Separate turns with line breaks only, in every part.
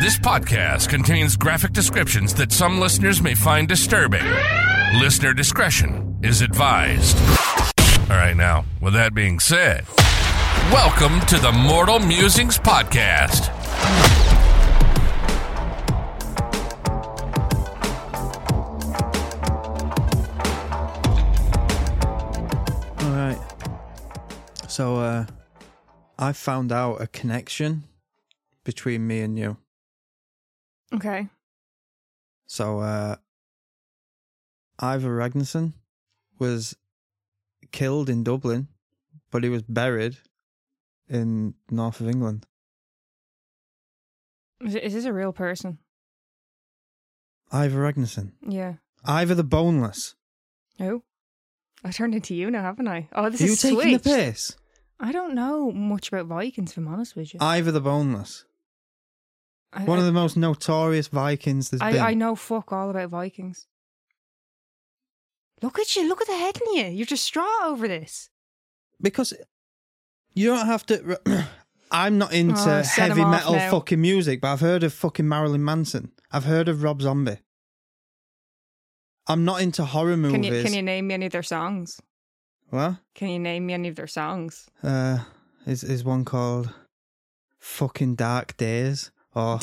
This podcast contains graphic descriptions that some listeners may find disturbing. Listener discretion is advised. All right, now, with that being said, welcome to the Mortal Musings Podcast.
All right. So, uh, I found out a connection between me and you.
Okay.
So, uh, Ivar Ragnarsson was killed in Dublin, but he was buried in north of England.
Is, is this a real person?
Ivar Ragnarsson.
Yeah.
Ivar the Boneless.
Who? I turned into you now, haven't I? Oh, this
Are you
is
taking
switched.
the piss?
I don't know much about Vikings, if I'm honest with you.
Ivar the Boneless.
I,
One of the most notorious Vikings there's been.
I, I know fuck all about Vikings. Look at you. Look at the head in you. You're distraught over this.
because you don't have to. I'm not into
Oh,
heavy metal
now.
fucking music, but I've heard of fucking Marilyn Manson. I've heard of Rob Zombie. I'm not into horror movies.
Can you can you name me any of their songs?
What?
Can you name me any of their songs?
Uh, is is one called "Fucking Dark Days" or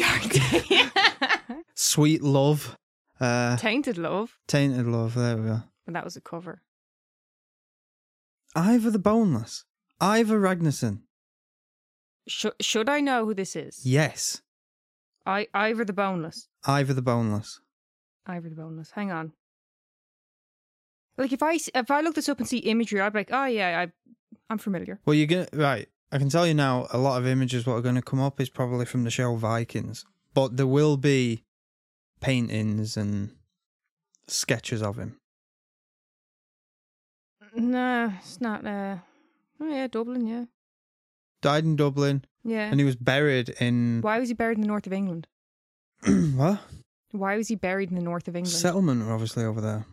"Sweet Love"? Uh,
Tainted Love.
"Tainted Love." There we go.
And that was a cover.
Ivar the Boneless. Ivar Ragnarsson.
Should should I know who this is?
Yes,
I Ivar the Boneless.
Ivar the Boneless.
Ivar the Boneless. Hang on. Like if I if I look this up and see imagery, I'd be like, oh yeah, I I'm familiar.
Well, you're gonna right. I can tell you now. A lot of images what are going to come up is probably from the show Vikings, but there will be paintings and sketches of him.
No, it's not. Uh, oh yeah, Dublin. Yeah,
Died in Dublin,
yeah.
and he was buried in
Why was he buried in the north of England?
what
Why was he buried in the north of England?
settlement? Are obviously over there.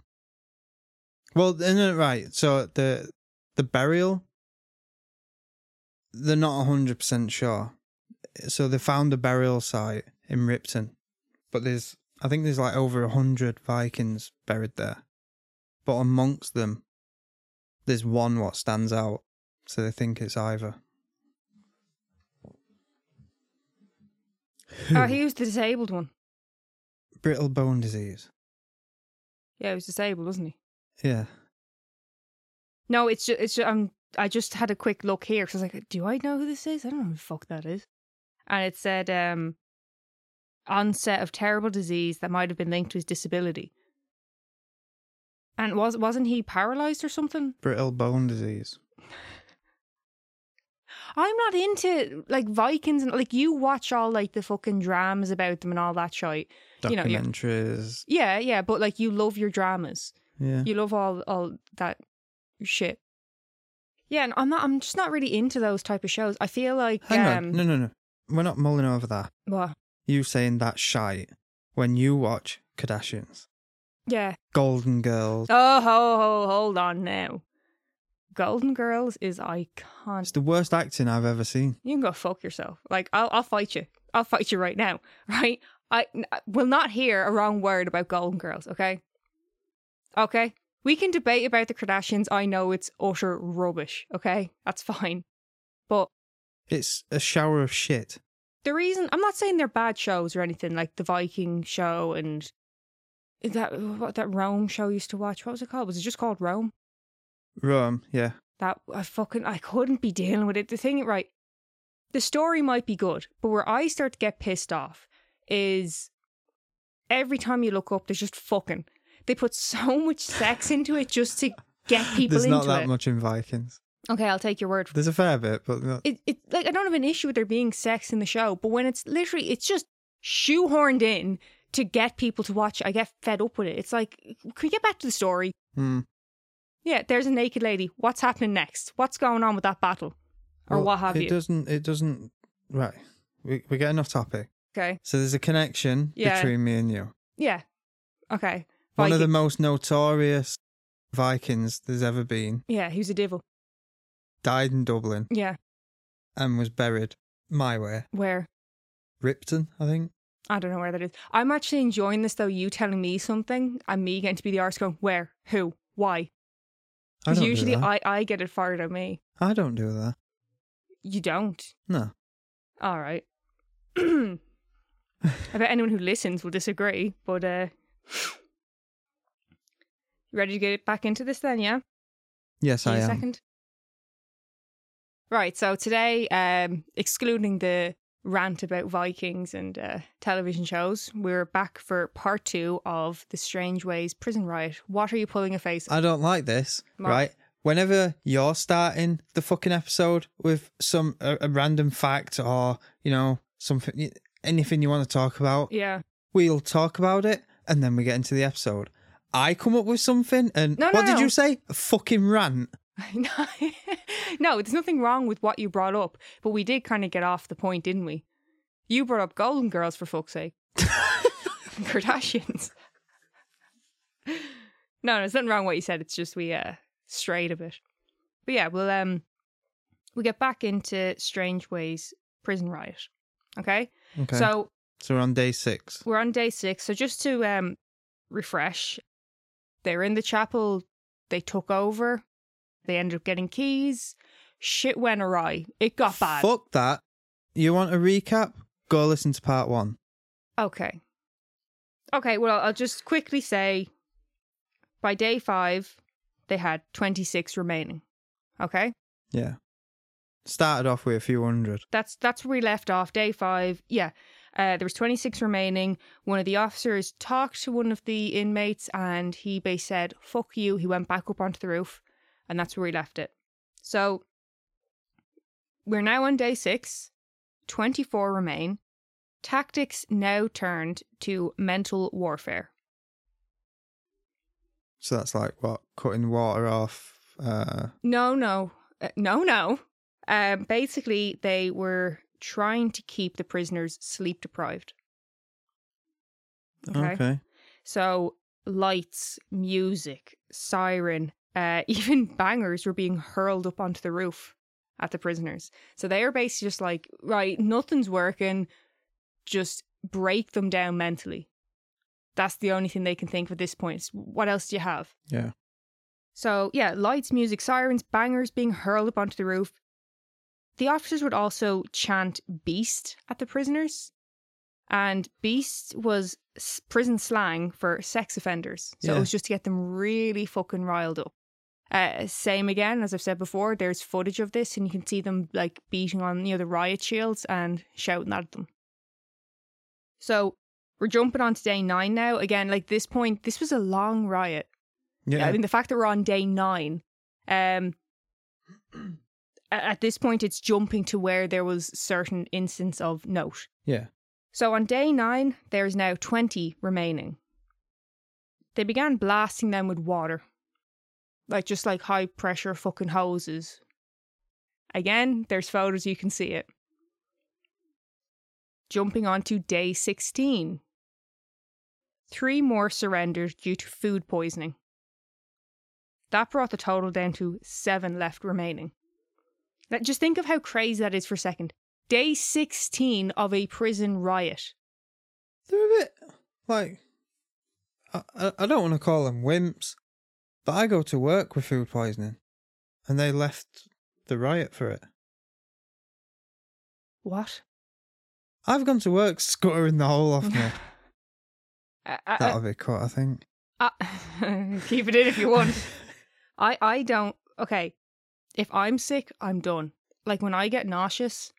Well, right. So the the burial, they're not hundred percent sure. So they found a burial site in Repton, but there's I think there's like over a hundred Vikings buried there, but amongst them, there's one what stands out. So they think it's either.
oh, he was the disabled one.
Brittle bone disease.
Yeah, he was disabled, wasn't he?
Yeah.
No, it's just, it's just, um, I just had a quick look here because I was like, do I know who this is? I don't know who the fuck that is. And it said um, onset of terrible disease that might have been linked to his disability. And was wasn't he paralyzed or something?
Brittle bone disease.
I'm not into like Vikings and like you watch all like the fucking dramas about them and all that shit. You know, you-
Documentaries.
Yeah, yeah, but like you love your dramas.
yeah.
You love all all that shit. Yeah, and I'm not. I'm just not really into those type of shows. I feel like
Hang
um,
on. No, no, no. We're not mulling over that.
What?
You saying that shite when you watch Kardashians,
Yeah.
Golden Girls.
Oh, ho, ho, hold on now. Golden Girls is iconic.
It's the worst acting I've ever seen.
You can go fuck yourself. Like I'll, I'll fight you. I'll fight you right now. Right? I n- will not hear a wrong word about Golden Girls. Okay. Okay. We can debate about the Kardashians. I know it's utter rubbish. Okay, that's fine. But
It's a shower of shit.
the reason I'm not saying they're bad shows or anything like the Viking show and that what that Rome show used to watch. What was it called? Was it just called Rome?
Rome, yeah.
That I fucking I couldn't be dealing with it. The thing, right? The story might be good, but where I start to get pissed off is every time you look up, there's just fucking. They put so much sex into it just to get people into it.
There's not that
it.
much in Vikings.
Okay, I'll take your word for it.
There's a fair bit, but not-
it. It like I don't have an issue with there being sex in the show, but when it's literally it's just shoehorned in to get people to watch it, I get fed up with it. It's like, can we get back to the story?
Hmm.
Yeah, there's a naked lady. What's happening next? What's going on with that battle? Or
Well,
what have
it
you?
doesn't. It doesn't. Right. We, we're getting off topic.
Okay.
So there's a connection
Yeah.
between me and you.
Yeah. Okay.
One of the most notorious Vikings there's ever been
Yeah, he was a devil.
died in Dublin
Yeah.
and was buried my way.
Where?
Repton, I think.
I don't know where that is. I'm actually enjoying this though. You telling me something and me getting to be the arse going, where, who, why?
I
Because usually. I, I get it fired at me.
I don't do that.
You don't.
No.
All right. I bet anyone who listens will disagree, but uh you ready to get back into this then, yeah?
Yes,
Need
I
a
am.
second. Right, so today, um, excluding the rant about Vikings and uh, television shows, we're back for part two of the Strangeways prison riot. What are you pulling a face?
I don't like this,
Mark.
right? Whenever you're starting the fucking episode with some a, a random fact or you know something, anything you want to talk about,
yeah.
we'll talk about it, and then we get into the episode. I come up with something, and
No, no,
what did
no.
you say? A fucking rant.
no, there's nothing wrong with what you brought up, but we did kind of get off the point, didn't we? You brought up Golden Girls for fuck's sake. Kardashians. no, no, there's nothing wrong with what you said. It's just we uh strayed a bit. But yeah, we'll um we get back into Strangeways prison riot. Okay?
Okay. So,
So
we're on day six.
we're on day six. So just to um refresh, they're in the chapel. They took over. They ended up getting keys. Shit went awry. It got bad.
Fuck that. You want a recap? Go listen to part one.
Okay. Okay, well, I'll just quickly say by day five, they had 26 remaining. Okay?
Yeah. Started off with a few hundred.
That's that's where we left off. Day five, yeah. Uh, there was 26 remaining. One of the officers talked to one of the inmates and he basically said, fuck you. He went back up onto the roof and that's where we left it. So we're now on day six. 24 remain. Tactics now turned to mental warfare.
So that's like what cutting water off. Uh,
No, no, uh, no, no. Um, basically, they were trying to keep the prisoners sleep deprived.
okay.
So lights, music, siren, uh, even bangers were being hurled up onto the roof at the prisoners. So they are basically just like, right, nothing's working. Just break them down mentally. That's the only thing they can think of at this point. What else do you have?
Yeah.
So, yeah, lights, music, sirens, bangers being hurled up onto the roof. The officers would also chant beast at the prisoners. And beast was prison slang for sex offenders. So it was just to get them really fucking riled up. Uh, same again, as I've said before, there's footage of this and you can see them like beating on, you know, the riot shields and shouting at them. So we're jumping on to day nine now. Again, like this point, this was a long riot.
Yeah.
I mean, the fact that we're on day nine, um, at this point, it's jumping to where there was certain instance of note.
yeah.
So on day nine, there's now 20 remaining. They began blasting them with water, like just like high pressure fucking hoses. Again, there's photos, you can see it. Jumping on to day 16. Three more surrendered due to food poisoning. That brought the total down to seven left remaining. Now, just think of how crazy that is for a second. Day 16 of a prison riot.
They're a bit like I, I, don't want to call them wimps, but I go to work with food poisoning, and they left the riot for it.
What?
I've gone to work scuttering the whole off me.
I,
That'll be cut, I think.
I- keep it in if you want. I, I don't. Okay. If I'm sick, I'm done. Like when I get nauseous,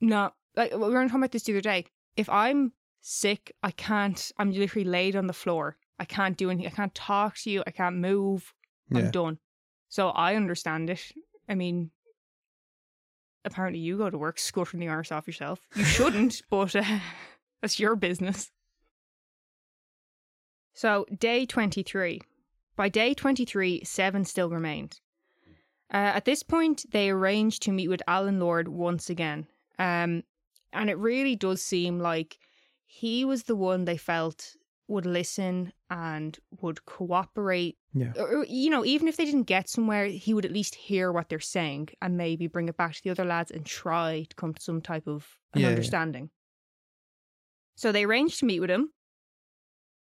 no. Like we were talking about this the other day. If I'm sick, I can't. I'm literally laid on the floor. I can't do anything. I can't talk to you. I can't move. I'm
Yeah.
done. So I understand it. I mean, apparently you go to work scuttering the arse off yourself. You shouldn't, but uh, that's your business. So day 23. By day 23, seven still remained. Uh, at this point, they arranged to meet with Alan Lord once again. Um, and it really does seem like he was the one they felt would listen and would cooperate
Yeah.
or, you know, even if they didn't get somewhere, he would at least hear what they're saying and maybe bring it back to the other lads and try to come to some type of an
Yeah, yeah.
understanding. So they arranged to meet with him,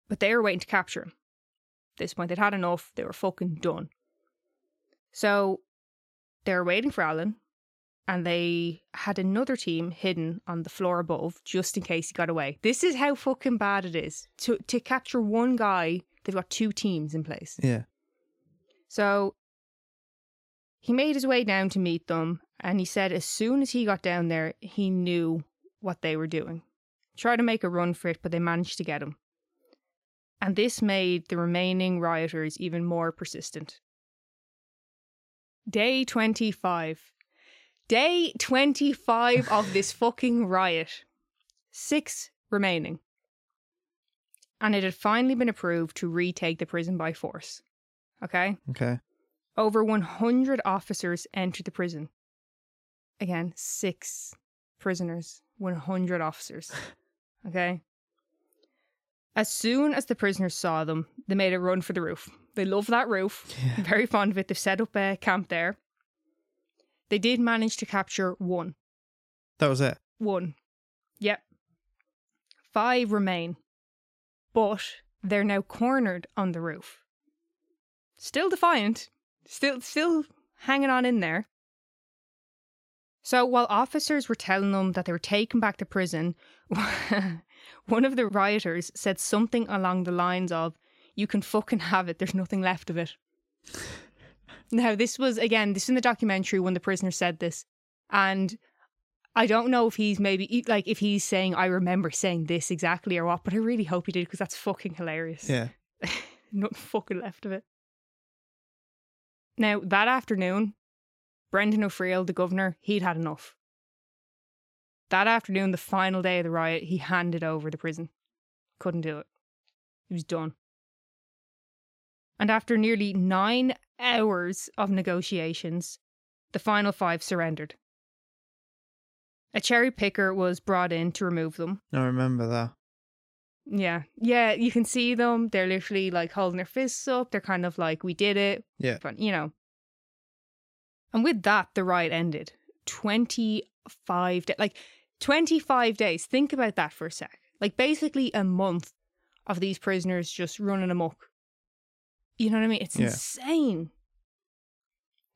but they were waiting to capture him. At this point, they'd had enough. They were fucking done. So they were waiting for Alan, and they had another team hidden on the floor above just in case he got away. This is how fucking bad it is. To to capture one guy, they've got two teams in place.
Yeah.
So he made his way down to meet them, and he said as soon as he got down there, he knew what they were doing. Tried to make a run for it, but they managed to get him. And this made the remaining rioters even more persistent. Day 25. Day 25 of this fucking riot. Six remaining. And it had finally been approved to retake the prison by force. Okay?
Okay.
Over 100 officers entered the prison. Again, six prisoners, 100 officers. Okay? As soon as the prisoners saw them, they made a run for the roof. They love that roof.
Yeah.
Very fond of it. They've set up a camp there. They did manage to capture one.
That was it.
One. Yep. Five remain. But they're now cornered on the roof. Still defiant. Still still hanging on in there. So while officers were telling them that they were taken back to prison, one of the rioters said something along the lines of, You can fucking have it, there's nothing left of it. now, this was, again, this is in the documentary when the prisoner said this. And I don't know if he's maybe, like, if he's saying, I remember saying this exactly or what, but I really hope he did because that's fucking hilarious.
Yeah.
Nothing fucking left of it. Now, that afternoon, Brendan O'Friel, the governor, he'd had enough. That afternoon, the final day of the riot, he handed over the prison. Couldn't do it. He was done. And after nearly nine hours of negotiations, the final five surrendered. A cherry picker was brought in to remove them.
I remember that.
Yeah. Yeah, you can see them. They're literally like holding their fists up. They're kind of like, we did it.
Yeah.
But, you know. And with that, the riot ended. 25 days. Like, 25 days. Think about that for a sec. Like, basically a month of these prisoners just running amok. You know what I mean? It's
Yeah.
insane.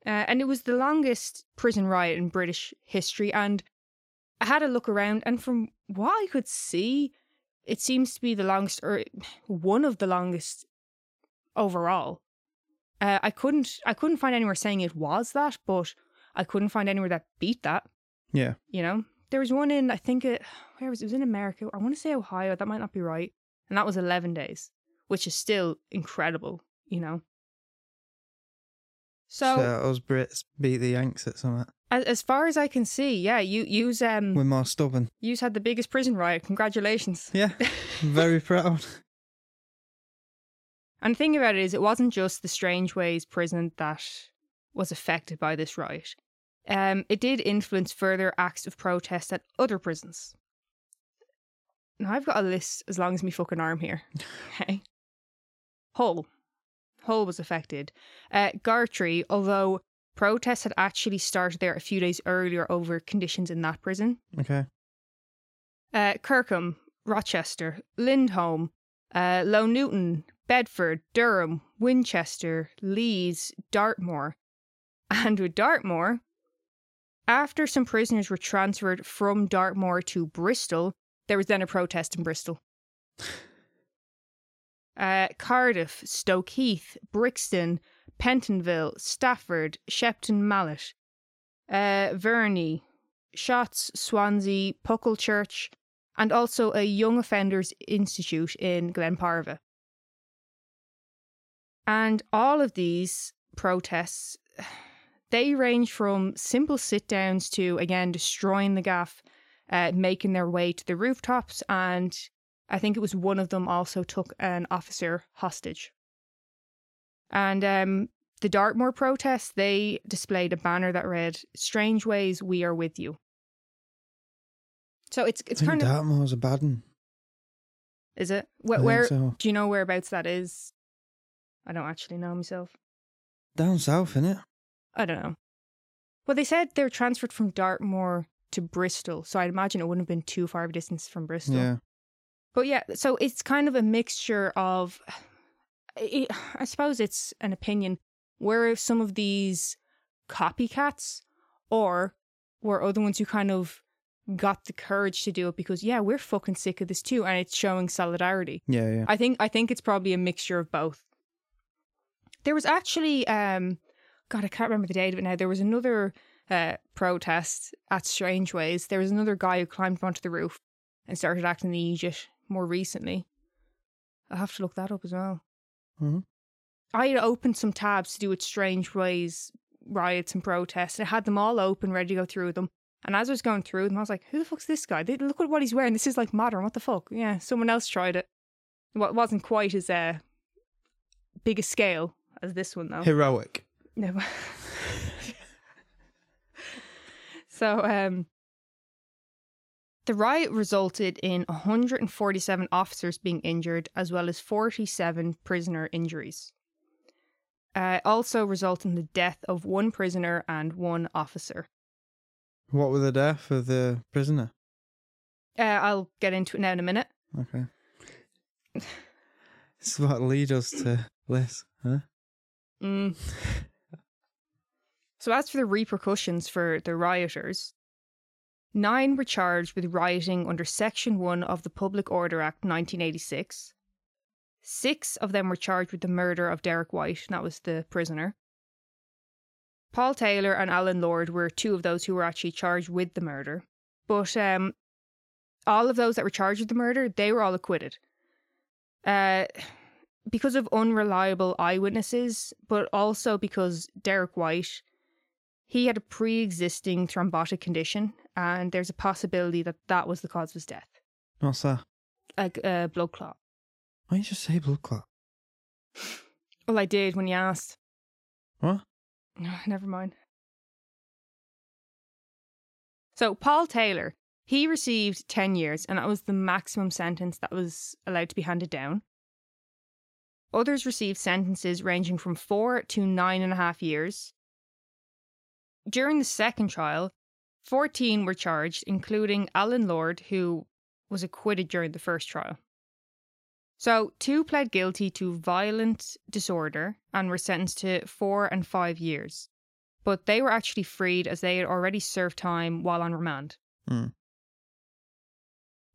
Uh, and it was the longest prison riot in British history. And I had a look around, and from what I could see, it seems to be the longest, or one of the longest overall. Uh, I couldn't, I couldn't find anywhere saying it was that, but I couldn't find anywhere that beat that.
Yeah.
You know, there was one in, I think it, where was it? It was in America. I want to say Ohio. That might not be right, and that was eleven days, which is still incredible. You know. So,
So, us Brits beat the Yanks at something.
as, as far as I can see, yeah, you use um,
We're more stubborn.
You've had the biggest prison riot. Congratulations.
Yeah. I'm very proud.
And the thing about it is, it wasn't just the Strangeways prison that was affected by this riot. Um, it did influence further acts of protest at other prisons. Now, I've got a list as long as me fucking arm here. Okay. Hull. Hull was affected. Uh, Gartree, although protests had actually started there a few days earlier over conditions in that prison.
Okay.
uh, Kirkham, Rochester, Lindholm, uh, Low Newton, Bedford, Durham, Winchester, Leeds, Dartmoor. And with Dartmoor, after some prisoners were transferred from Dartmoor to Bristol, there was then a protest in Bristol. Uh, Cardiff, Stoke Heath, Brixton, Pentonville, Stafford, Shepton Mallet, uh, Verney, Shotts, Swansea, Pucklechurch, and also a Young Offenders Institute in Glenparva. And all of these protests, they range from simple sit downs to, again, destroying the gaff, uh, making their way to the rooftops, and I think it was one of them also took an officer hostage. And um, the Dartmoor protests, they displayed a banner that read, Strangeways, we are with you. So it's it's
I think
kind of
Dartmoor's a bad one.
is it? Where, where
so.
do you know whereabouts that is? I don't actually know myself.
Down south, innit?
I don't know. Well, they said they were transferred from Dartmoor to Bristol, so I'd imagine it wouldn't have been too far of a distance from Bristol.
Yeah.
But yeah, so it's kind of a mixture of, it, I suppose it's an opinion. Were some of these copycats, or were other ones who kind of got the courage to do it because yeah, we're fucking sick of this too, and it's showing solidarity.
Yeah, yeah.
I think I think it's probably a mixture of both. There was actually, um, God, I can't remember the date of it now. There was another uh, protest at Strangeways. There was another guy who climbed onto the roof and started acting the Egypt more recently. I'll have to look that up as well.
Mhm.
I had opened some tabs to do with Strangeways riots and protests. and I had them all open, ready to go through them. And as I was going through them, I was like, who the fuck's this guy? Look at what he's wearing. This is like modern. What the fuck? Yeah, someone else tried it. Well, it wasn't quite as uh, big a scale as this one, though.
Heroic.
No. so, um, the riot resulted in 147 officers being injured, as well as 47 prisoner injuries. Uh, also resulted in the death of one prisoner and one officer.
What were the death of the prisoner?
Uh, I'll get into it now in a minute.
Okay. this is what lead us to this, huh?
Mm. so, as for the repercussions for the rioters, nine were charged with rioting under Section 1 of the Public Order Act 1986. Six of them were charged with the murder of Derek White, and that was the prisoner. Paul Taylor and Alan Lord were two of those who were actually charged with the murder. But um, all of those that were charged with the murder, they were all acquitted. Uh, because of unreliable eyewitnesses, but also because Derek White, he had a pre-existing thrombotic condition, and there's a possibility that that was the cause of his death,
What's that?
like a blood clot.
Why didn't you just say blood clot?
Well, I did when you asked.
What?
Never mind. So Paul Taylor, he received ten years, and that was the maximum sentence that was allowed to be handed down. Others received sentences ranging from four to nine and a half years. During the second trial, 14 were charged, including Alan Lord, who was acquitted during the first trial. So, two pled guilty to violent disorder and were sentenced to four and five years. But they were actually freed as they had already served time while on remand.
Hmm.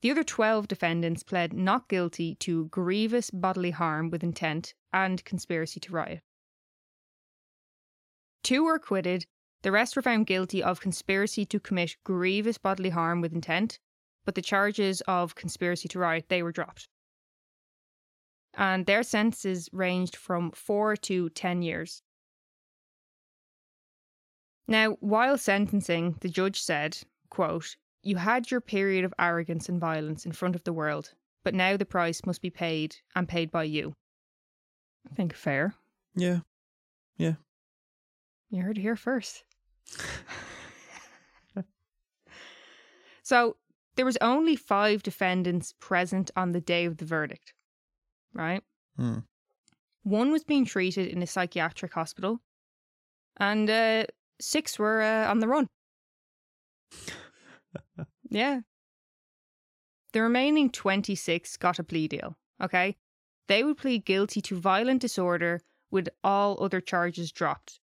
The other 12 defendants pled not guilty to grievous bodily harm with intent and conspiracy to riot. Two were acquitted, the rest were found guilty of conspiracy to commit grievous bodily harm with intent, but the charges of conspiracy to riot they were dropped. And their sentences ranged from 4 to 10 years. Now, while sentencing, the judge said, quote, you had your period of arrogance and violence in front of the world, but now the price must be paid and paid by you. I think fair.
Yeah. Yeah.
You heard it here first. So there was only five defendants present on the day of the verdict, right?
Hmm.
One was being treated in a psychiatric hospital, and uh, six were uh, on the run. yeah. The remaining 26 got a plea deal, okay? They would plead guilty to violent disorder with all other charges dropped.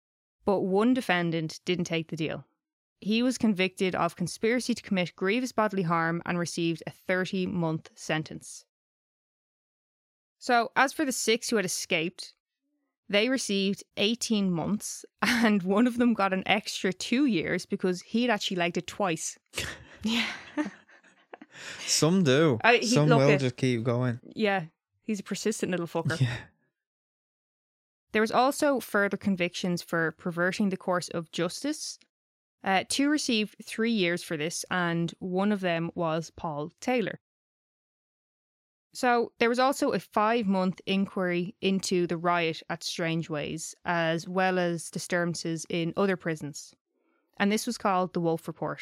But one defendant didn't take the deal. He was convicted of conspiracy to commit grievous bodily harm and received a 30 month sentence. So, as for the six who had escaped, they received 18 months, and one of them got an extra two years because he'd actually liked it twice. yeah.
Some do.
I-
Some will
it-
just keep going.
Yeah. He's a persistent little fucker.
Yeah.
There was also further convictions for perverting the course of justice. Uh, two received three years for this, and one of them was Paul Taylor. So there was also a five month inquiry into the riot at Strangeways, as well as disturbances in other prisons. And this was called the Woolf Report.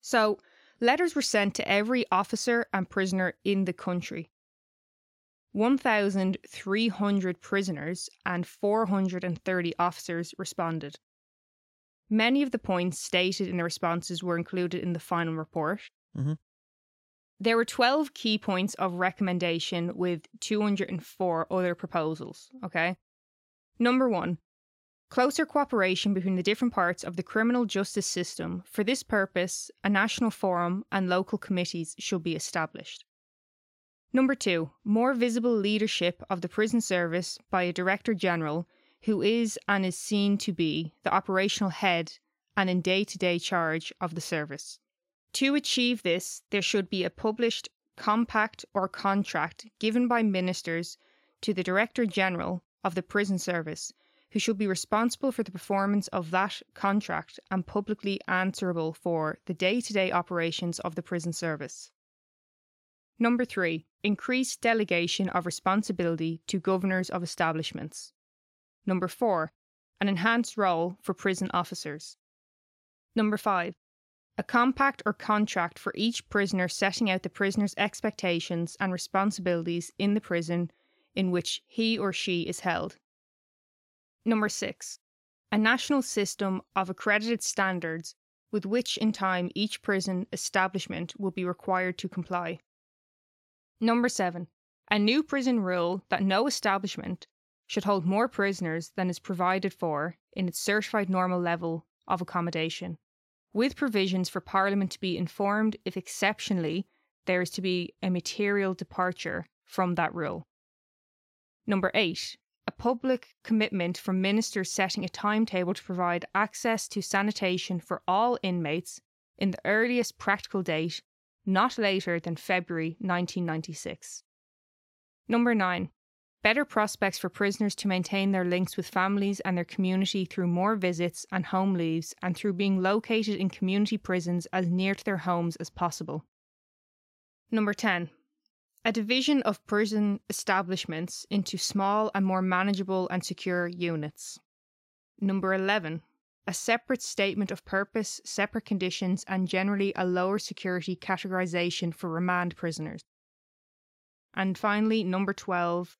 So letters were sent to every officer and prisoner in the country 1,300 prisoners and 430 officers responded. Many of the points stated in the responses were included in the final report.
Mm-hmm.
There were 12 key points of recommendation with 204 other proposals. Okay. Number one, closer cooperation between the different parts of the criminal justice system. For this purpose, a national forum and local committees should be established. Number two, more visible leadership of the prison service by a Director General who is and is seen to be the operational head and in day to day charge of the service. To achieve this, there should be a published compact or contract given by ministers to the Director General of the Prison Service, who should be responsible for the performance of that contract and publicly answerable for the day to day operations of the prison service. Number three, increased delegation of responsibility to governors of establishments. Number four, an enhanced role for prison officers. Number five, a compact or contract for each prisoner setting out the prisoner's expectations and responsibilities in the prison in which he or she is held. Number six, a national system of accredited standards with which in time each prison establishment will be required to comply. Number seven, a new prison rule that no establishment should hold more prisoners than is provided for in its certified normal level of accommodation, with provisions for Parliament to be informed if exceptionally there is to be a material departure from that rule. Number eight, a public commitment from ministers setting a timetable to provide access to sanitation for all inmates in the earliest practical date, not later than February 1996. Number nine, better prospects for prisoners to maintain their links with families and their community through more visits and home leaves and through being located in community prisons as near to their homes as possible. Number 10. A division of prison establishments into small and more manageable and secure units. Number 11. A separate statement of purpose, separate conditions, and generally a lower security categorization for remand prisoners. And finally, number 12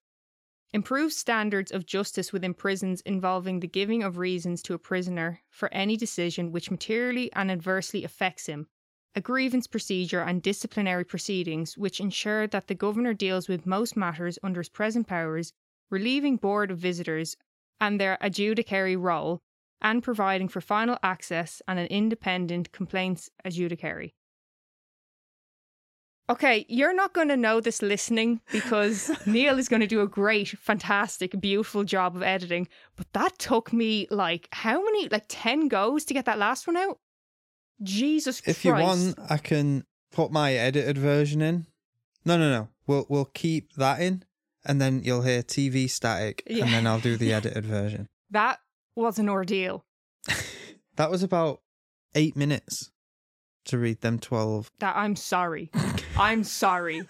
Improve standards of justice within prisons involving the giving of reasons to a prisoner for any decision which materially and adversely affects him, a grievance procedure and disciplinary proceedings which ensure that the Governor deals with most matters under his present powers, relieving Board of Visitors and their adjudicatory role, and providing for final access and an independent complaints adjudicatory. Okay, you're not going to know this listening because Neil is going to do a great, fantastic, beautiful job of editing. But that took me like how many, like 10 goes to get that last one out? Jesus
If
Christ.
If you want, I can put my edited version in. No, no, no. We'll we'll keep that in, and then you'll hear TV static,
Yeah.
and then I'll do the edited version.
That was an ordeal.
That was about eight minutes to read them twelve.
That I'm sorry. I'm sorry.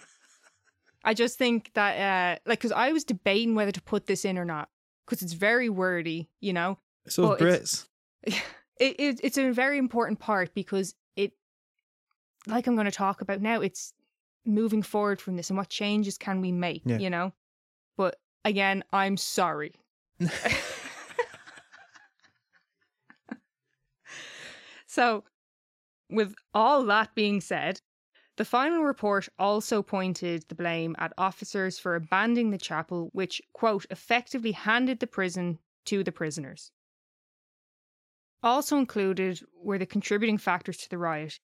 I just think that, uh, like, because I was debating whether to put this in or not because it's very wordy, you know?
It's those Brits.
it's- it, it it's a very important part because it like i'm going to talk about now it's moving forward from this and what changes can we make
Yeah.
you know but again i'm sorry so with all that being said the final report also pointed the blame at officers for abandoning the chapel which quote effectively handed the prison to the prisoners also included were the contributing factors to the riot,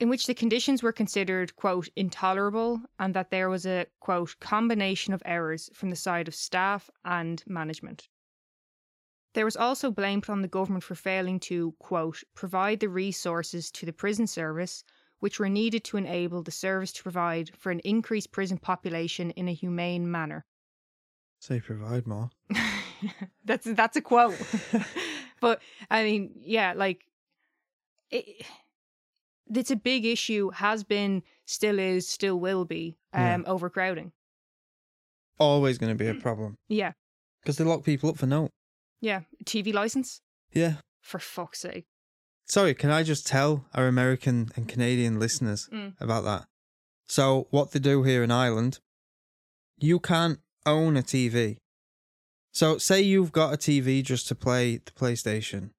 in which the conditions were considered, quote, intolerable, and that there was a, quote, combination of errors from the side of staff and management. There was also blame put on the government for failing to, quote, provide the resources to the prison service which were needed to enable the service to provide for an increased prison population in a humane manner.
Say provide more.
that's that's a quote. but I mean, yeah, like it, it's a big issue. Has been, still is, still will be.
Yeah.
Um, overcrowding.
Always going to be a problem
Yeah,
because they lock people up for no.
Yeah. TV license
Yeah.
for fuck's sake.
Sorry, can I just tell our American and Canadian listeners
Mm.
about that? So, what they do here in Ireland, you can't own a TV. So, say you've got a TV just to play the PlayStation,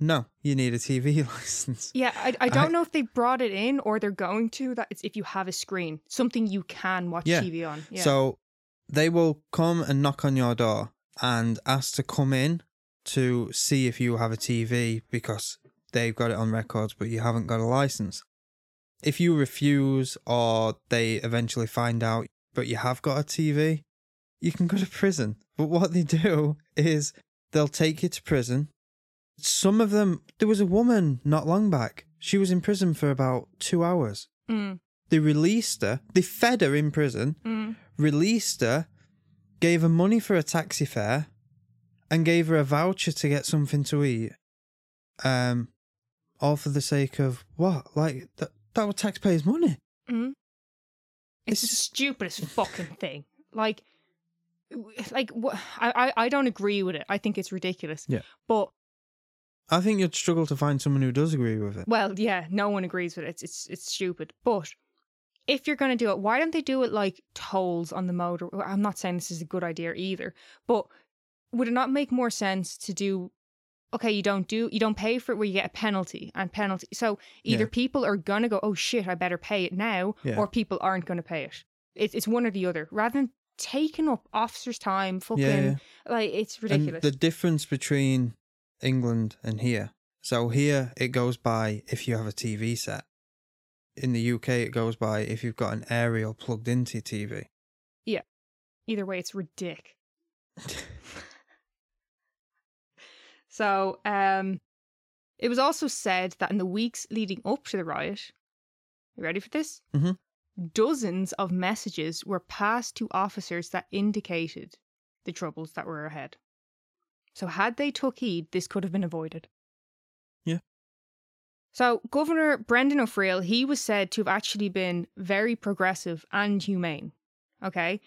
No, you need a TV license.
Yeah, I, I don't
I-
know if they brought it in or they're going to. That it's if you have a screen, something you can watch
Yeah.
TV on. Yeah.
So they will come and knock on your door and ask to come in to see if you have a TV because they've got it on records, but you haven't got a license. If you refuse or they eventually find out, but you have got a TV, you can go to prison. But what they do is they'll take you to prison. Some of them, there was a woman not long back. She was in prison for about two hours.
Mm,
They released her. They fed her in prison
mm.
released her, gave her money for a taxi fare, and gave her a voucher to get something to eat. Um, all for the sake of what? Like that? That was taxpayers' money.
Mm. It's the stupidest fucking thing. Like, like what? I, I I don't agree with it. I think it's ridiculous.
Yeah.
But
I think you'd struggle to find someone who does agree with it.
well, yeah, no one agrees with it. It's it's, it's stupid. But if you're going to do it, why don't they do it like tolls on the motor? I'm not saying this is a good idea either, but would it not make more sense to do? Okay, you don't do you don't pay for it where you get a penalty and penalty. So either
Yeah.
people are gonna go, oh shit, I better pay it now,
Yeah.
or people aren't gonna pay it. It's it's one or the other. Rather than taking up officers' time, fucking
Yeah,
like it's
And
ridiculous.
the difference between England and here. So here it goes by if you have a TV set. In the UK it goes by if you've got an aerial plugged into your TV. Yeah.
Either way, it's ridiculous. So, um, it was also said that in the weeks leading up to the riot, you ready for this?
Mm-hmm.
Dozens of messages were passed to officers that indicated the troubles that were ahead. So, had they took heed, this could have been avoided. So, Governor Brendan O'Friel, he was said to have actually been very progressive and humane. Okay.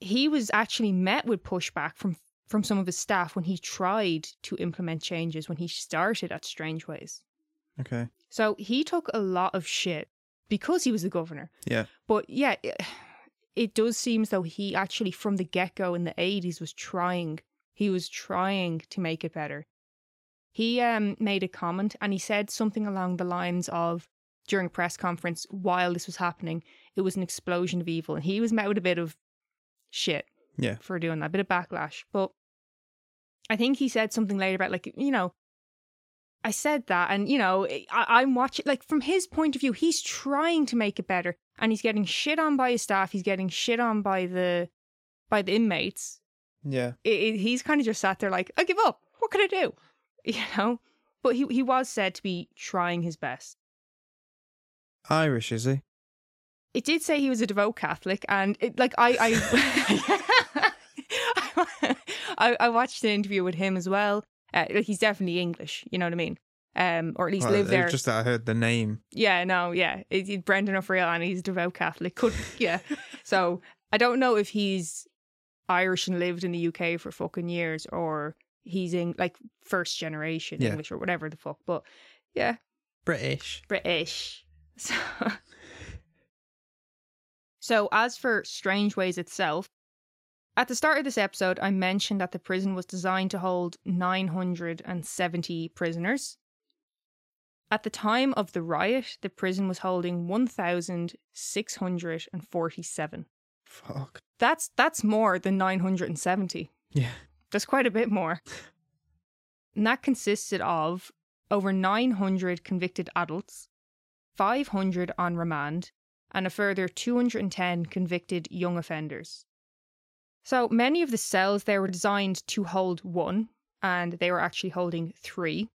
He was actually met with pushback from from some of his staff when he tried to implement changes when he started at Strangeways.
Okay.
So he took a lot of shit because he was the governor.
Yeah.
But yeah, it, it does seem as though he actually, from the get go in the 80s, was trying. He was trying to make it better. He um, made a comment and he said something along the lines of, during a press conference, while this was happening, it was an explosion of evil. And he was met with a bit of shit
Yeah.
for doing that, a bit of backlash. But I think he said something later about, like, you know, I said that, and you know, I, I'm watching. Like from his point of view, he's trying to make it better, and he's getting shit on by his staff. He's getting shit on by the by the inmates.
Yeah.
It, it- he's kind of just sat there like, I give up. What can I do? You know. But he he was said to be trying his best.
Irish, is he?
It did say he was a devout Catholic, and it, like I I, I I watched an interview with him as well. Uh, like he's definitely English. You know what I mean? Um, or at least
Well,
lived there.
Just that I heard the name.
Yeah, no, yeah. It's it's Brendan O'Friel and he's a devout Catholic. Could yeah. so I don't know if he's Irish and lived in the UK for fucking years or he's in like first generation
Yeah.
English or whatever the fuck. But yeah,
British.
British. So, so as for Strangeways itself, at the start of this episode, I mentioned that the prison was designed to hold 970 prisoners. At the time of the riot, the prison was holding 1,647.
Fuck.
That's that's more than 970.
Yeah.
That's quite a bit more. And that consisted of over 900 convicted adults, 500 on remand, and a further 210 convicted young offenders. So many of the cells there were designed to hold one, and they were actually holding three.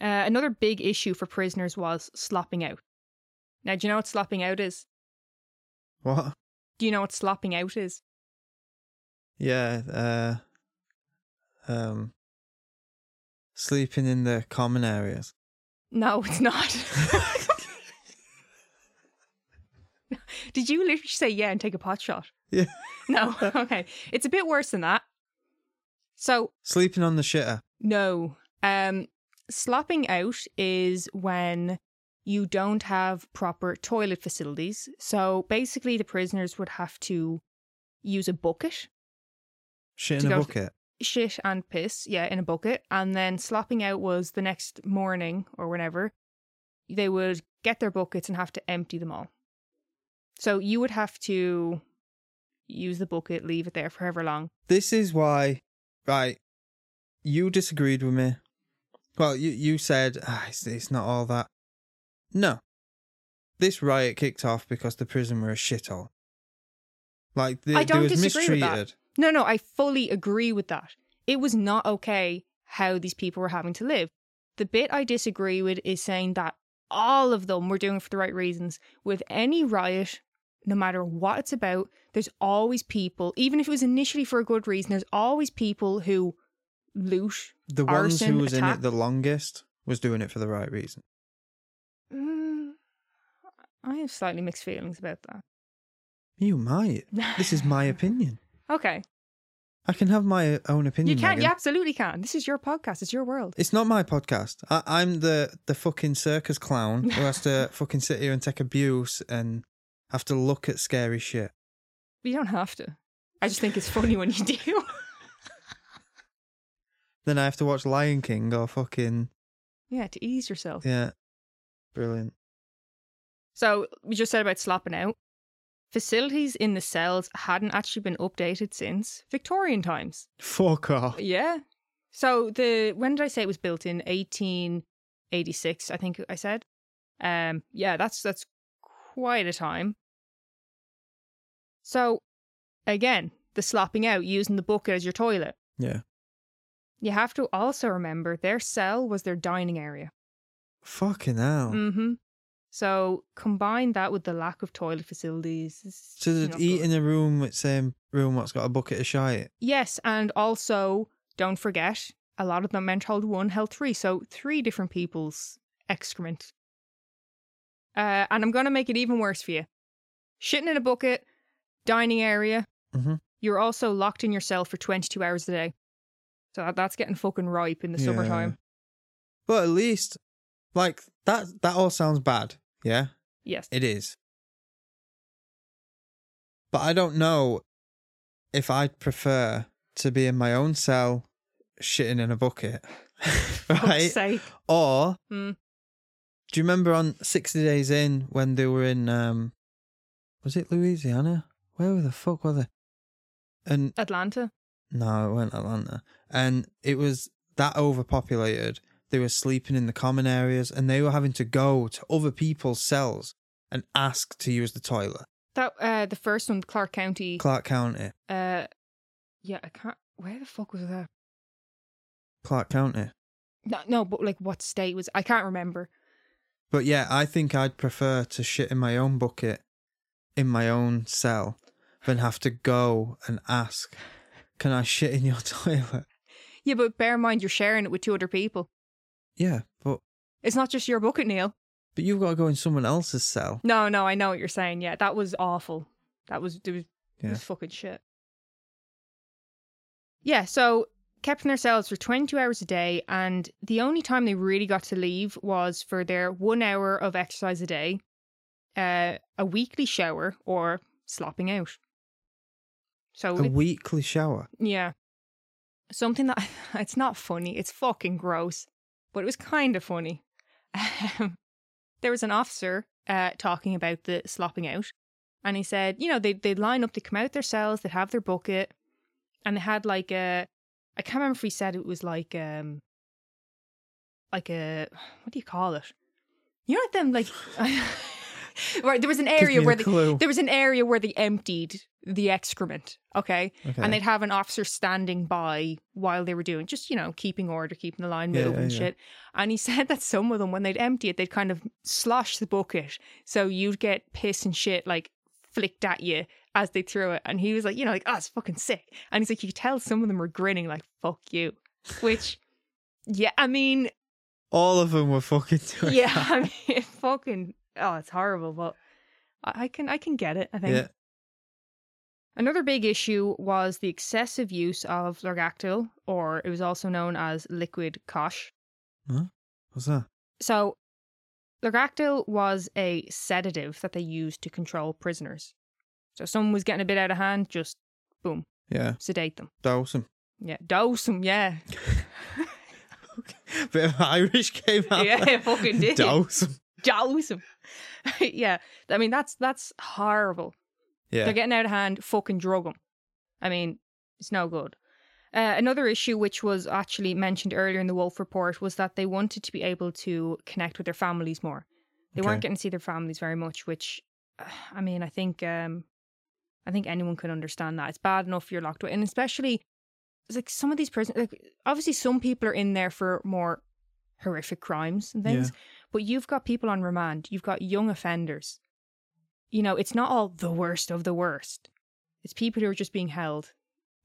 Uh, another big issue for prisoners was slopping out. Now, do you know what slopping out is?
What?
Do you know what slopping out is?
Yeah. Uh. Um. Sleeping in the common areas.
No, it's not. Did you literally say yeah and take a pot shot?
Yeah.
No. Okay. It's a bit worse than that. So,
Sleeping on the shitter.
no. Um slopping out is when you don't have proper toilet facilities. So, basically the prisoners would have to use a bucket.
Shit in a bucket.
Shit and piss, yeah, in a bucket, and then slopping out was the next morning or whenever. They would get their buckets and have to empty them all. So you would have to use the bucket, leave it there for however long.
This is why, right? You disagreed with me. Well, you you said ah, it's, it's not all that. No, this riot kicked off because the prison were a shithole. Like they,
I don't
they was
disagree with that. No, no, I fully agree with that. It was not okay how these people were having to live. The bit I disagree with is saying that all of them were doing it for the right reasons. With any riot, no matter what it's about, there's always people, even if it was initially for a good reason, there's always people who loot.
The ones
Arson,
who was in it the longest was doing it for the right reason.
Mm, I have slightly mixed feelings about that.
You might. This is my opinion.
Okay.
I can have my own opinion.
You can,
Megan.
you absolutely can. This is your podcast, it's your world.
It's not my podcast. I, I'm the the fucking circus clown who has to fucking sit here and take abuse and have to look at scary shit.
You don't have to. I just think it's funny when you do.
Then I have to watch Lion King or fucking
yeah, to ease yourself.
yeah, brilliant.
So we just said about slopping out. Facilities in the cells hadn't actually been updated since Victorian times.
Fuck off.
Yeah. So the when did I say it was built in 1886? I think I said. Um. Yeah, that's that's quite a time. So, again, the slopping out using the bucket as your toilet.
Yeah.
You have to also remember their cell was their dining area.
Fucking hell.
Mm-hmm. So combine that with the lack of toilet facilities.
So they'd eat
good.
in a room with same room what's got a bucket of shite.
Yes, and also don't forget a lot of them mentored one, held three, so three different people's excrement. Uh, and I'm gonna make it even worse for you. Shitting in a bucket, dining area.
Mhm.
You're also locked in your cell for 22 hours a day. So that- that's getting fucking ripe in the
Yeah.
summertime.
But at least, like that. That all sounds bad. Yeah,
Yes.
it is. But I don't know if I'd prefer to be in my own cell, shitting in a bucket, right? Or
Hmm.
do you remember on Sixty Days In when they were in um, was it Louisiana? Where the fuck were they? And
Atlanta.
No, it weren't Atlanta. And it was that overpopulated. They were sleeping in the common areas and they were having to go to other people's cells and ask to use the toilet.
That uh the first one, Clark County.
Clark County.
uh yeah, I can't where the fuck was that?
Clark County.
No no, but like what state was I can't remember.
But yeah, I think I'd prefer to shit in my own bucket in my own cell than have to go and ask, can I shit in your toilet?
Yeah, but bear in mind you're sharing it with two other people.
Yeah, but
It's not just your bucket, Neil.
but you've got to go in someone else's cell.
No, no, I know what you're saying. Yeah, that was awful. That was it was, it
Yeah.
was fucking shit. Yeah, so kept in their cells for 22 hours a day, and the only time they really got to leave was for their one hour of exercise a day, uh, a weekly shower, or slopping out. So
A
it-
weekly shower.
Yeah. Something that it's not funny. It's fucking gross, but it was kind of funny. Um, there was an officer uh, talking about the slopping out, and he said, you know, they they'd line up, they come out their cells, they'd have their bucket, and they had like a, I can't remember if he said it was like um, like a what do you call it? You know, like them like. Right, there was an area where they,
clue.
there was an area where they emptied the excrement. Okay,
Okay.
and they'd have an officer standing by while they were doing just you know keeping order keeping the line
Yeah,
moving and
yeah.
shit and he said that some of them when they'd empty it they'd kind of slosh the bucket so you'd get piss and shit like flicked at you as they threw it and he was like you know like oh it's fucking sick and he's like you could tell some of them were grinning like fuck you which yeah i mean
All of them were fucking doing
yeah
that.
i mean fucking oh it's horrible but I, can i can get it i think
Yeah.
Another big issue was the excessive use of Largactil, or it was also known as liquid cosh.
What's that?
So, Largactil was a sedative that they used to control prisoners. So, someone was getting a bit out of hand, just boom,
Yeah.
sedate them.
Dose them.
Yeah, dose them. Yeah,
Bit of Irish came out.
yeah, fucking did.
Dose. them.
Dose them. yeah, I mean that's that's horrible.
Yeah.
They're getting out of hand. Fucking drug them. I mean, it's no good. Uh, another issue, which was actually mentioned earlier in the Woolf Report, was that they wanted to be able to connect with their families more. They
Okay.
weren't getting to see their families very much, which, uh, I mean, I think, um, I think anyone can understand that. It's bad enough you're locked away, and especially, like some of these prisons. Like, obviously, some people are in there for more horrific crimes and things, but you've got people on remand. You've got young offenders. You know, it's not all the worst of the worst. It's people who are just being held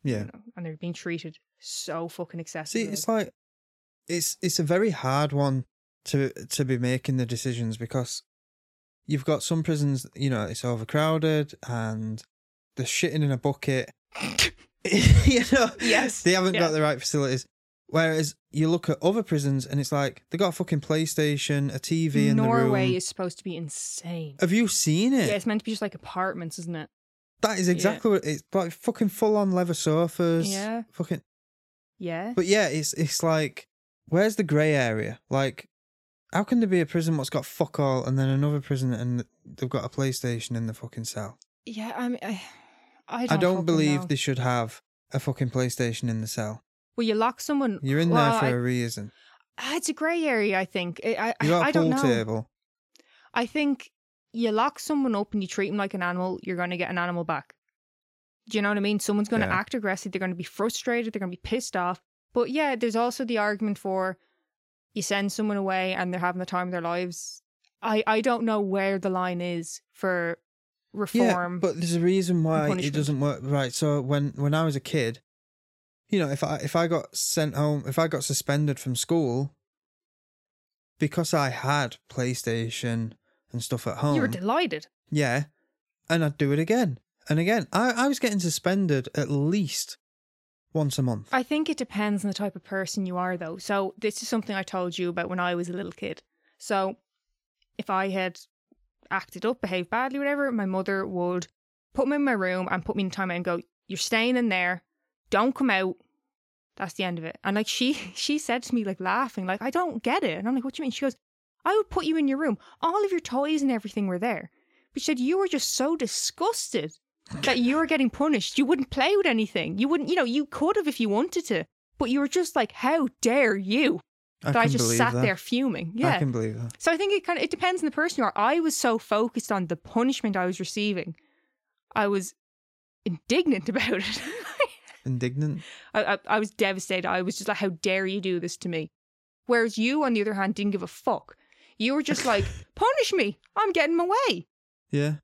Yeah.
you know, and they're being treated so fucking excessively.
See, it's like it's it's a very hard one to to be making the decisions because you've got some prisons, you know, it's overcrowded and they're shitting in a bucket. you know,
Yes,
they haven't
yeah.
got the right facilities. Whereas you look at other prisons and it's like they got a fucking PlayStation, a TV in
Norway
the room.
Norway is supposed to be insane.
Have you seen it?
Yeah, it's meant to be just like apartments, isn't it?
That is exactly what it's like. Fucking full on leather sofas.
Yeah.
Fucking.
Yeah.
But yeah, it's it's like, where's the grey area? Like, how can there be a prison what's got fuck all, and then another prison and they've got a PlayStation in the fucking cell?
Yeah, I mean, I, I don't,
I don't believe
know.
they should have a fucking PlayStation in the cell.
Well, you lock someone.
You're in
well,
there for
I-
a reason.
Ah, it's a grey area, I think. I, I,
You got a
I don't know.
table.
I think you lock someone up and you treat them like an animal, you're going to get an animal back. Do you know what I mean? Someone's going to act aggressive. They're going to be frustrated. They're going to be pissed off. But yeah, there's also the argument for you send someone away and they're having the time of their lives. I, I don't know where the line is for reform.
Yeah, but there's a reason why it doesn't work. Right. So when when I was a kid, you know, if I if I got sent home, if I got suspended from school because I had PlayStation and stuff at home,
you were delighted.
yeah, and I'd do it again and again. I I was getting suspended at least once a month.
I think it depends on the type of person you are, though. So, this is something I told you about when I was a little kid. So, if I had acted up, behaved badly, whatever, my mother would put me in my room and put me in timeout and go, You're staying in there. Don't come out. That's the end of it. And like she she said to me, like laughing, like, I don't get it. And I'm like, What do you mean? She goes, I would put you in your room. All of your toys and everything were there. But she said, You were just so disgusted that you were getting punished. You wouldn't play with anything. You wouldn't, you know, you could have if you wanted to, but you were just like, how dare you?
I
that I just sat
that.
there fuming. Yeah.
I can believe that.
So I think it kind of it depends on the person you are. I was so focused on the punishment I was receiving, I was indignant about it.
Indignant.
I, I, I was devastated. I was just like, how dare you do this to me? Whereas you, on the other hand, didn't give a fuck. You were just like, punish me. I'm getting my way.
Yeah.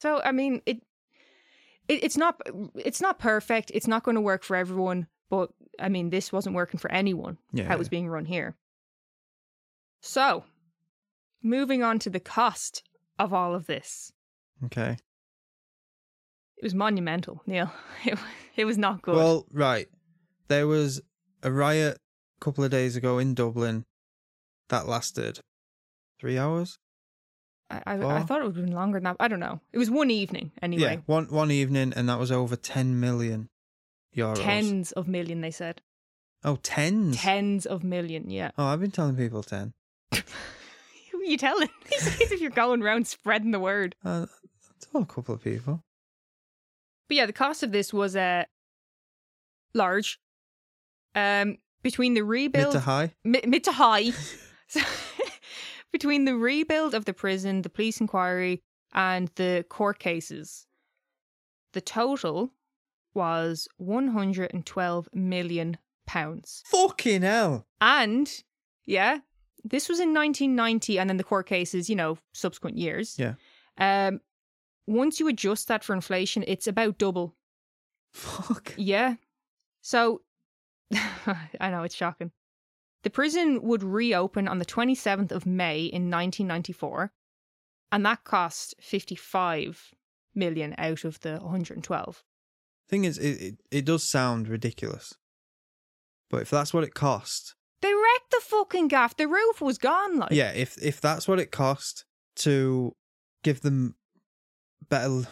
So I mean, it, it it's not it's not perfect. It's not going to work for everyone. But I mean, this wasn't working for anyone.
Yeah.
How it was being run here. So, moving on to the cost of all of this,
Okay.
it was monumental. Neil, it, it was not good.
Well, right. There was a riot a couple of days ago in Dublin that lasted three hours.
I, I, I thought it would have been longer than that. I don't know. It was one evening anyway.
Yeah, one one evening, and that was over ten million euros.
Tens of million, they said.
Oh, tens.
Tens of million, yeah.
Oh, I've been telling people ten.
Who are you telling? As if you're going around spreading the word.
Uh, told a couple of people.
But yeah, the cost of this was uh, large. Um, between the rebuild,
Mid to high.
mid, mid to high, So, between the rebuild of the prison, the police inquiry, and the court cases, the total was one hundred and twelve million pounds.
Fucking hell.
And yeah, this was in 1990, and then the court cases, you know, subsequent years.
Yeah.
Um, once you adjust that for inflation, it's about double.
Fuck.
Yeah. So, I know it's shocking. The prison would reopen on the 27th of May in 1994, and that cost 55 million out of the 112.
Thing is, it, it it does sound ridiculous, but if that's what it cost,
They wrecked the fucking gaff. The roof was gone. Like,
yeah, if if that's what it cost to give them better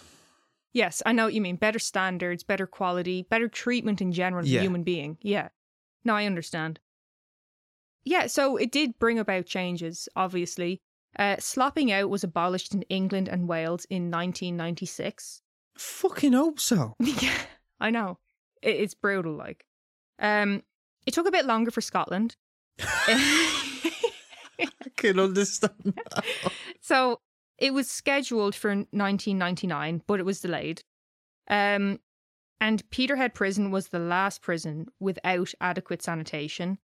Yes, I know what you mean. Better standards, better quality, better treatment in general
Yeah.
a human being. Yeah. No, I understand. Yeah, so it did bring about changes, obviously. Uh, slopping out was abolished in England and Wales in 1996.
Fucking hope so.
yeah, I know. It, it's brutal, like. Um, it took a bit longer for Scotland.
I can understand. that.
so it was scheduled for 1999, but it was delayed. Um, and Peterhead Prison was the last prison without adequate sanitation,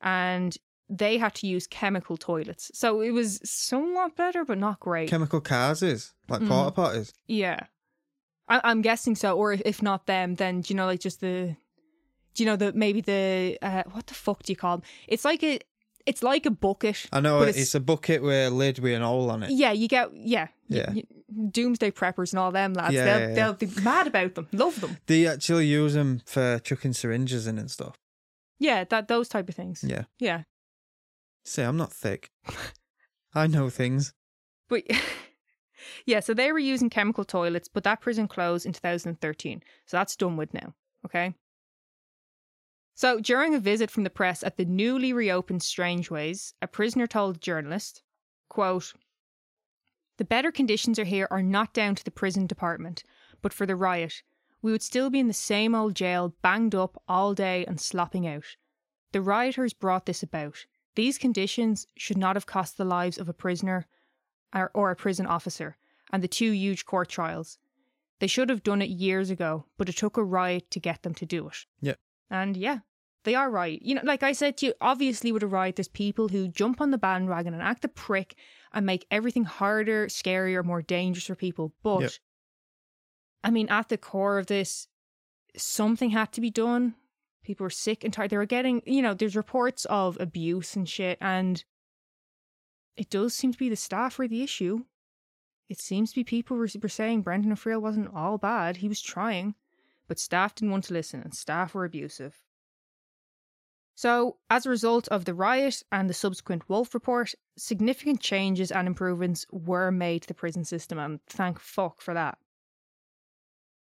and they had to use chemical toilets. So it was somewhat better, but not great.
Chemical cars is like
Mm.
porta potties.
yeah, I- I'm guessing so. Or if- if not them, then do you know like just the, do you know the maybe the uh, what the fuck do you call them? It's like a, it's like a bucket.
I know
but
it's, a bucket with a lid with an hole on it.
Yeah, you get yeah,
Yeah.
y- doomsday preppers and all them lads.
Yeah,
they'll
yeah, yeah.
they'll be mad about them, love them.
They actually use them for chucking syringes in and stuff.
Yeah, that those type of things.
Yeah.
Yeah,
See, I'm not thick. I know things.
but yeah, so they were using chemical toilets, but that prison closed in 2013, so that's done with now. Okay. So during a visit from the press at the newly reopened Strangeways, a prisoner told a journalist, "quote The better conditions are here are not down to the prison department, but for the riot. We would still be in the same old jail, banged up all day and slopping out. The rioters brought this about. These conditions should not have cost the lives of a prisoner or, or a prison officer and the two huge court trials. They should have done it years ago, but it took a riot to get them to do it.
Yeah.
And yeah, they are right. You know, like I said to you, obviously with a riot, there's people who jump on the bandwagon and act a prick and make everything harder, scarier, more dangerous for people. But
Yep.
I mean, at the core of this, something had to be done. People were sick and tired. They were getting, you know, there's reports of abuse and shit, and it does seem to be the staff were the issue. It seems to be people were, were saying Brendan O'Friel wasn't all bad. He was trying, but staff didn't want to listen, and staff were abusive. So, as a result of the riot and the subsequent Woolf report, significant changes and improvements were made to the prison system, and thank fuck for that.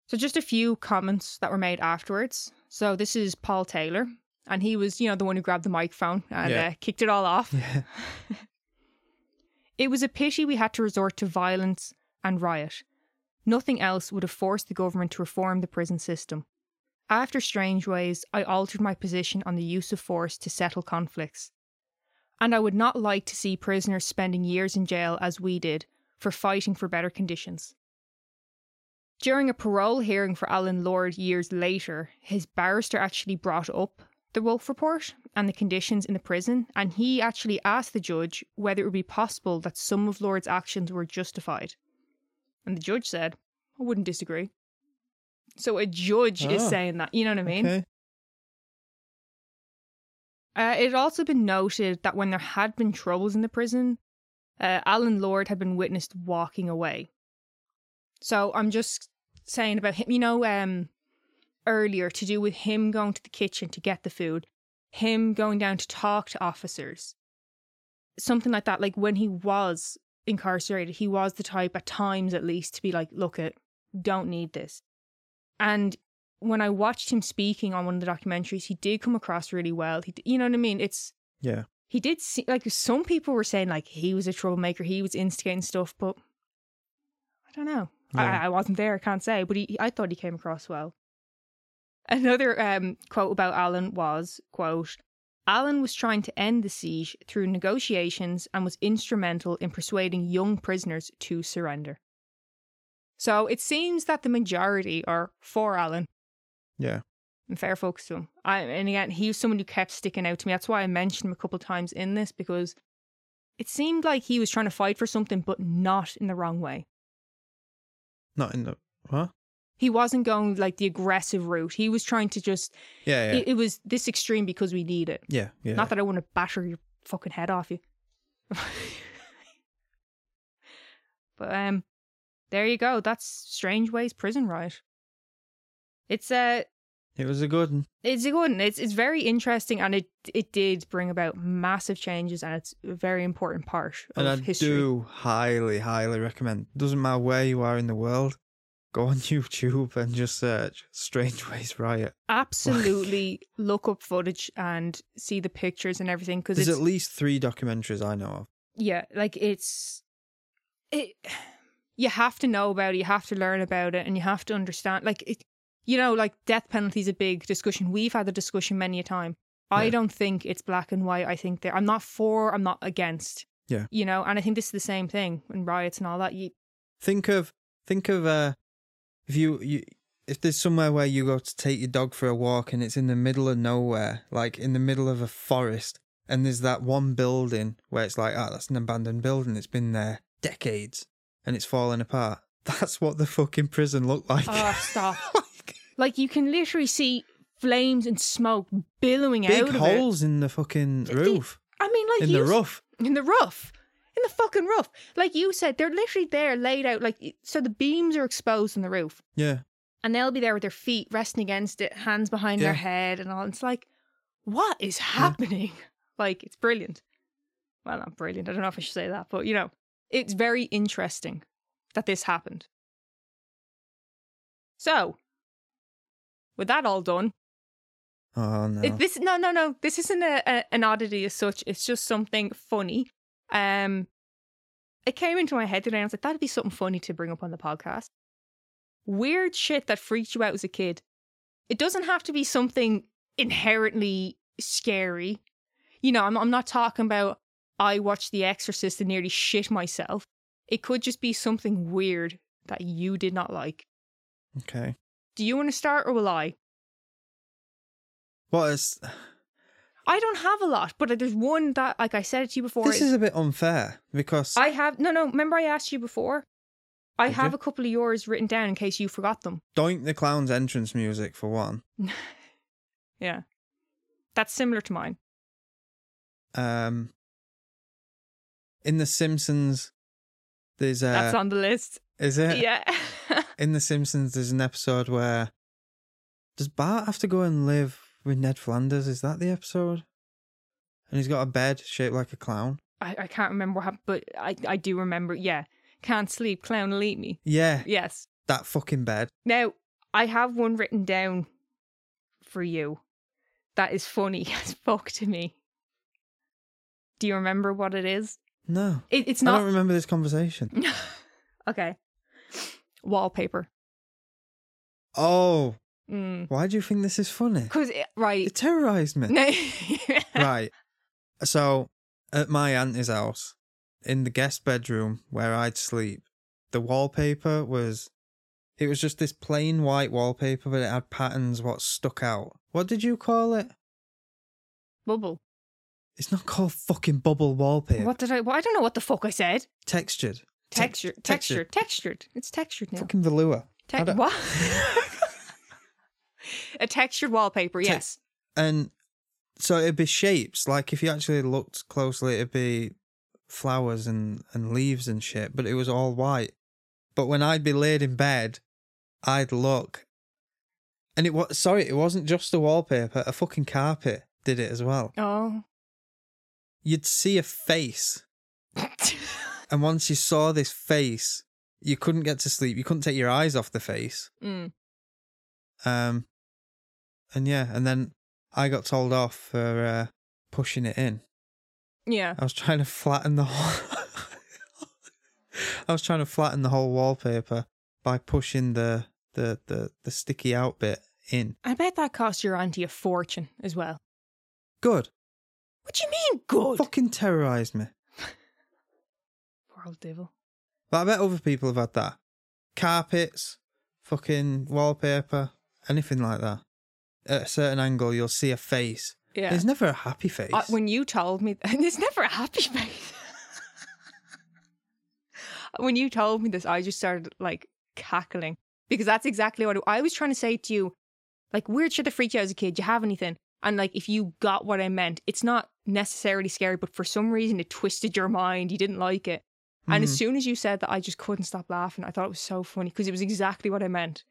So, just a few comments that were made afterwards. So, this is Paul Taylor, and he was, you know, the one who grabbed the microphone and
Yeah.
uh, kicked it all off.
Yeah.
It was a pity we had to resort to violence and riot. Nothing else would have forced the government to reform the prison system. After Strangeways, I altered my position on the use of force to settle conflicts. And I would not like to see prisoners spending years in jail as we did for fighting for better conditions. During a parole hearing for Alan Lord years later, his barrister actually brought up the Woolf Report and the conditions in the prison, and he actually asked the judge whether it would be possible that some of Lord's actions were justified. And the judge said, I wouldn't disagree. So a judge is
Oh,
saying that, you know what I mean?
Okay.
Uh, it had also been noted that when there had been troubles in the prison, uh, Alan Lord had been witnessed walking away. So I'm just saying about him, you know, um, earlier to do with him going to the kitchen to get the food, him going down to talk to officers, something like that. Like when he was incarcerated, he was the type at times, at least, to be like, "Look, it don't need this." And when I watched him speaking on one of the documentaries, he did come across really well. He, you know what I mean? It's
Yeah.
he did see like some people were saying like he was a troublemaker, he was instigating stuff, but I don't know.
Yeah.
I, I wasn't there, I can't say, but he, I thought he came across well. Another um, quote about Alan was quote. Alan was trying to end the siege through negotiations and was instrumental in persuading young prisoners to surrender. So it seems that the majority are for Alan
Yeah.
and fair folks to him. I, and again, he was someone who kept sticking out to me. That's why I mentioned him a couple of times in this because it seemed like he was trying to fight for something, but not in the wrong way.
Not in the what?
He wasn't going like the aggressive route. He was trying to just.
Yeah. Yeah.
It, it was this extreme because we need it.
yeah. Yeah.
Not that I want to batter your fucking head off you. but um, there you go. That's Strangeways Prison Riot. It's uh
it was a good one.
It's a good one. It's it's very interesting, and it it did bring about massive changes, and it's a very important part of
And I
history.
do highly, highly recommend. Doesn't matter where you are in the world. go on YouTube and just search Strangeways Riot.
Absolutely look up footage and see the pictures and everything because
There's at least three documentaries I know of.
yeah, like it's it. You have to know about it. You have to learn about it, and you have to understand. Like it, you know, like death penalty is a big discussion. We've had the discussion many a time. I
Yeah.
don't think it's black and white. I think that I'm not for. I'm not against.
Yeah.
you know, and I think this is the same thing in riots and all that. You
Think of think of uh if you you if there's somewhere where you go to take your dog for a walk and it's in the middle of nowhere, like in the middle of a forest, and there's that one building where it's like, oh, that's an abandoned building. It's been there decades and it's falling apart. That's what the fucking prison looked like.
oh stop.
Like,
like you can literally see flames and smoke billowing out of it.
holes in the fucking
The-
roof,
I mean, like
in the roof.
in the roof in the fucking roof like you said they're literally there laid out like so the beams are exposed in the roof
Yeah.
and they'll be there with their feet resting against it hands behind their head and all it's like what is happening like it's brilliant well not brilliant i don't know if i should say that but you know it's very interesting that this happened so with that all done
Oh no.
it, this no no no. This isn't a, a, an oddity as such. It's just something funny. Um, it came into my head today. and I was like, that'd be something funny to bring up on the podcast. Weird shit that freaked you out as a kid. It doesn't have to be something inherently scary. You know, I'm I'm not talking about I watched The Exorcist and nearly shit myself. It could just be something weird that you did not like.
okay.
Do you want to start or will I?
What is
I don't have a lot, but there's one that, like I said it to you before.
this is a bit unfair because
I have no, no. Remember, I asked you before. I
Did
have
you?
a couple of yours written down in case you forgot them.
Doink the Clown's entrance music for one.
Yeah, that's similar to mine.
Um, in The Simpsons, there's a.
that's on the list.
is it?
Yeah,
In The Simpsons, there's an episode where does Bart have to go and live with Ned Flanders? Is that the episode? And he's got a bed shaped like a clown.
I, I can't remember what happened, but I, I do remember. Yeah, can't sleep, clown will eat me.
Yeah,
Yes.
that fucking bed.
Now I have one written down for you. That is funny as fuck to me. Do you remember what it is?
No,
It, it's
I don't remember this conversation.
okay. Wallpaper.
Oh,
Mm.
why do you think this is funny?
Cause it, right.
It terrorized me.
No.
right. So, at my auntie's house, in the guest bedroom where I'd sleep, the wallpaper was. It was just this plain white wallpaper, but it had patterns what stuck out. What did you call it?
Bubble.
It's not called fucking bubble wallpaper.
What did I? Well, I don't know what the fuck I said.
Textured. Te-
Texture, texture, textured. It's textured now.
Fucking velour.
Te- what? A textured wallpaper.
Te-
Yes.
And so it'd be shapes. Like if you actually looked closely, it'd be flowers and, and leaves and shit, but it was all white. But when I'd be laid in bed, I'd look. And it was, sorry, it wasn't just the wallpaper, a fucking carpet did it as well.
oh.
You'd see a face. And once you saw this face, you couldn't get to sleep. You couldn't take your eyes off the face.
mm.
Um, and yeah, and then I got told off for uh, pushing it in.
Yeah.
I was trying to flatten the whole. I was trying to flatten the whole wallpaper by pushing the the the, the sticky out bit in.
I bet that cost your auntie a fortune as well.
Good.
What do you mean good?
Fucking terrorized me.
Poor old devil.
But I bet other people have had that. Carpets, fucking wallpaper, anything like that. At a certain angle, you'll see a face.
Yeah.
There's never a happy face.
Uh, when you told me, there's never a happy face. when you told me this, I just started like cackling because that's exactly what I was trying to say to you. Like weird shit that freaked you out as a kid. Do you have anything? And like, if you got what I meant, it's not necessarily scary, but for some reason it twisted your mind. You didn't like it. And as
Mhm.
soon as you said that, I just couldn't stop laughing. I thought it was so funny because it was exactly what I meant.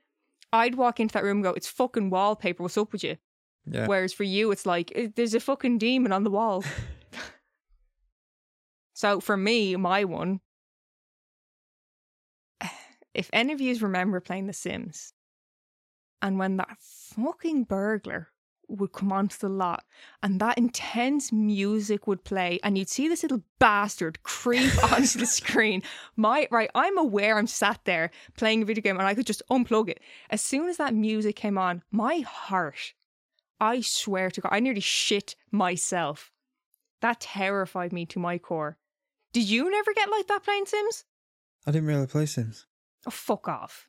I'd walk into that room and go, "It's fucking wallpaper. What's up with you?"
yeah.
Whereas for you, it's like "Eh, there's a fucking demon on the wall. so for me, my one, if any of you remember playing The Sims, and when that fucking burglar would come onto the lot and that intense music would play and you'd see this little bastard creep onto the screen. My right i'm aware i'm sat there playing a video game and i could just unplug it. As soon as that music came on my heart i swear to god i nearly shit myself. That terrified me to my core. Did you never get like that playing sims?
I didn't really play Sims.
oh fuck off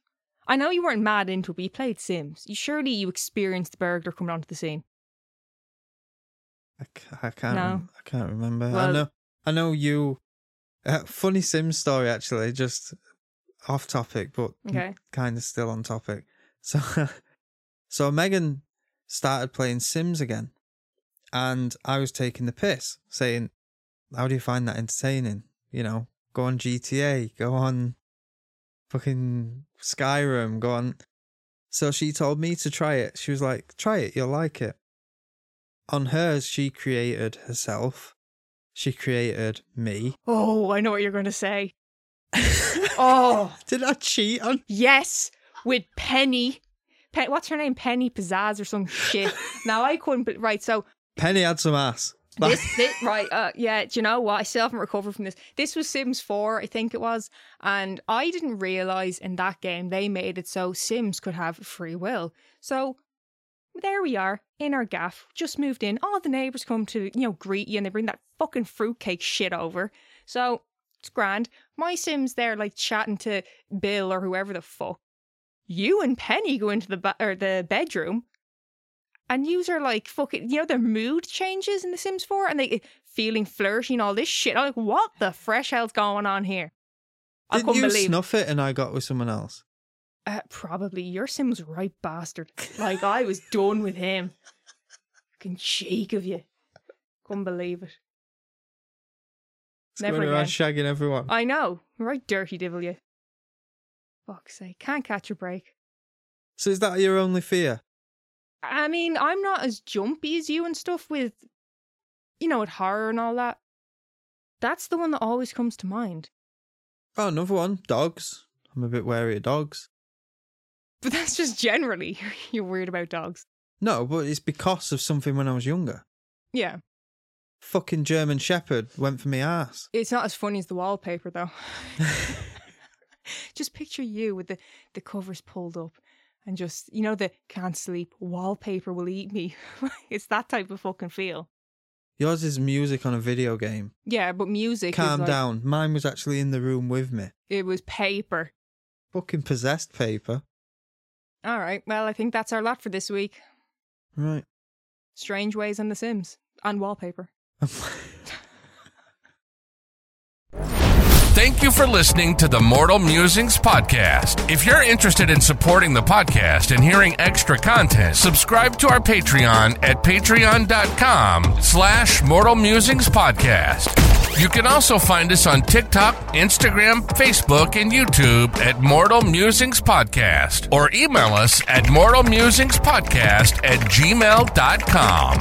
I know you weren't mad into it, but you played Sims. You surely you experienced the burglar coming onto the scene.
I, can't.
No.
rem- I can't remember. I know. I know you. Uh, funny Sims story actually, just off topic, but
Okay.
kind of still on topic. So, so Megan started playing Sims again, and I was taking the piss, saying, "How do you find that entertaining? You know, go on GTA, go on, fucking Skyrim, go on." So she told me to try it. She was like, "Try it, you'll like it." On hers, she created herself. She created me.
Oh, I know what you're going to say. oh,
Did I cheat on?
yes, with Penny. Pen- what's her name? Penny Pizzazz or some shit. now I couldn't. But right, so
Penny had some ass.
This, this right, uh, yeah. Do you know what? I still haven't recovered from this. This was Sims Four, I think it was, and I didn't realize in that game they made it so Sims could have free will. So there we are in our gaff, just moved in. All the neighbors come to, you know, greet you and they bring that fucking fruitcake shit over. So it's grand. My Sim's there like chatting to Bill or whoever the fuck. You and Penny go into the ba- or the bedroom and are like fucking, you know, their mood changes in The Sims 4 and they feeling flirty and all this shit. I'm like, what the fresh hell's going on here? I
Didn't
couldn't
you
believe
snuff it and I got with someone else?
uh, probably your sim was right bastard. Like I was done with him. Fucking cheek of you. Couldn't believe it.
It's
Never
going around
again.
shagging everyone.
I know. Right dirty devil you. Fuck's sake. Can't catch a break.
So is that your only fear?
I mean, I'm not as jumpy as you and stuff with you know, with horror and all that. That's the one that always comes to mind.
Oh, another one. Dogs. I'm a bit wary of dogs.
But that's just generally you're worried about dogs.
No, but it's because of something when I was younger.
Yeah.
Fucking German Shepherd went for me ass.
It's not as funny as the wallpaper, though. just picture you with the, the covers pulled up and just, you know, the can't sleep, wallpaper will eat me. it's that type of fucking feel.
Yours is music on a video game.
Yeah, but music.
Calm
like-
down. Mine was actually in the room with me.
It was paper.
Fucking possessed paper.
All right. Well, I think that's our lot for this week.
Right.
Strangeways on The Sims and wallpaper.
Thank you for listening to the Mortal Musings podcast. If you're interested in supporting the podcast and hearing extra content, subscribe to our Patreon at patreon.com slash Mortal Musings podcast. You can also find us on TikTok, Instagram, Facebook, and YouTube at Mortal Musings Podcast or email us at mortalmusingspodcast at gmail.com.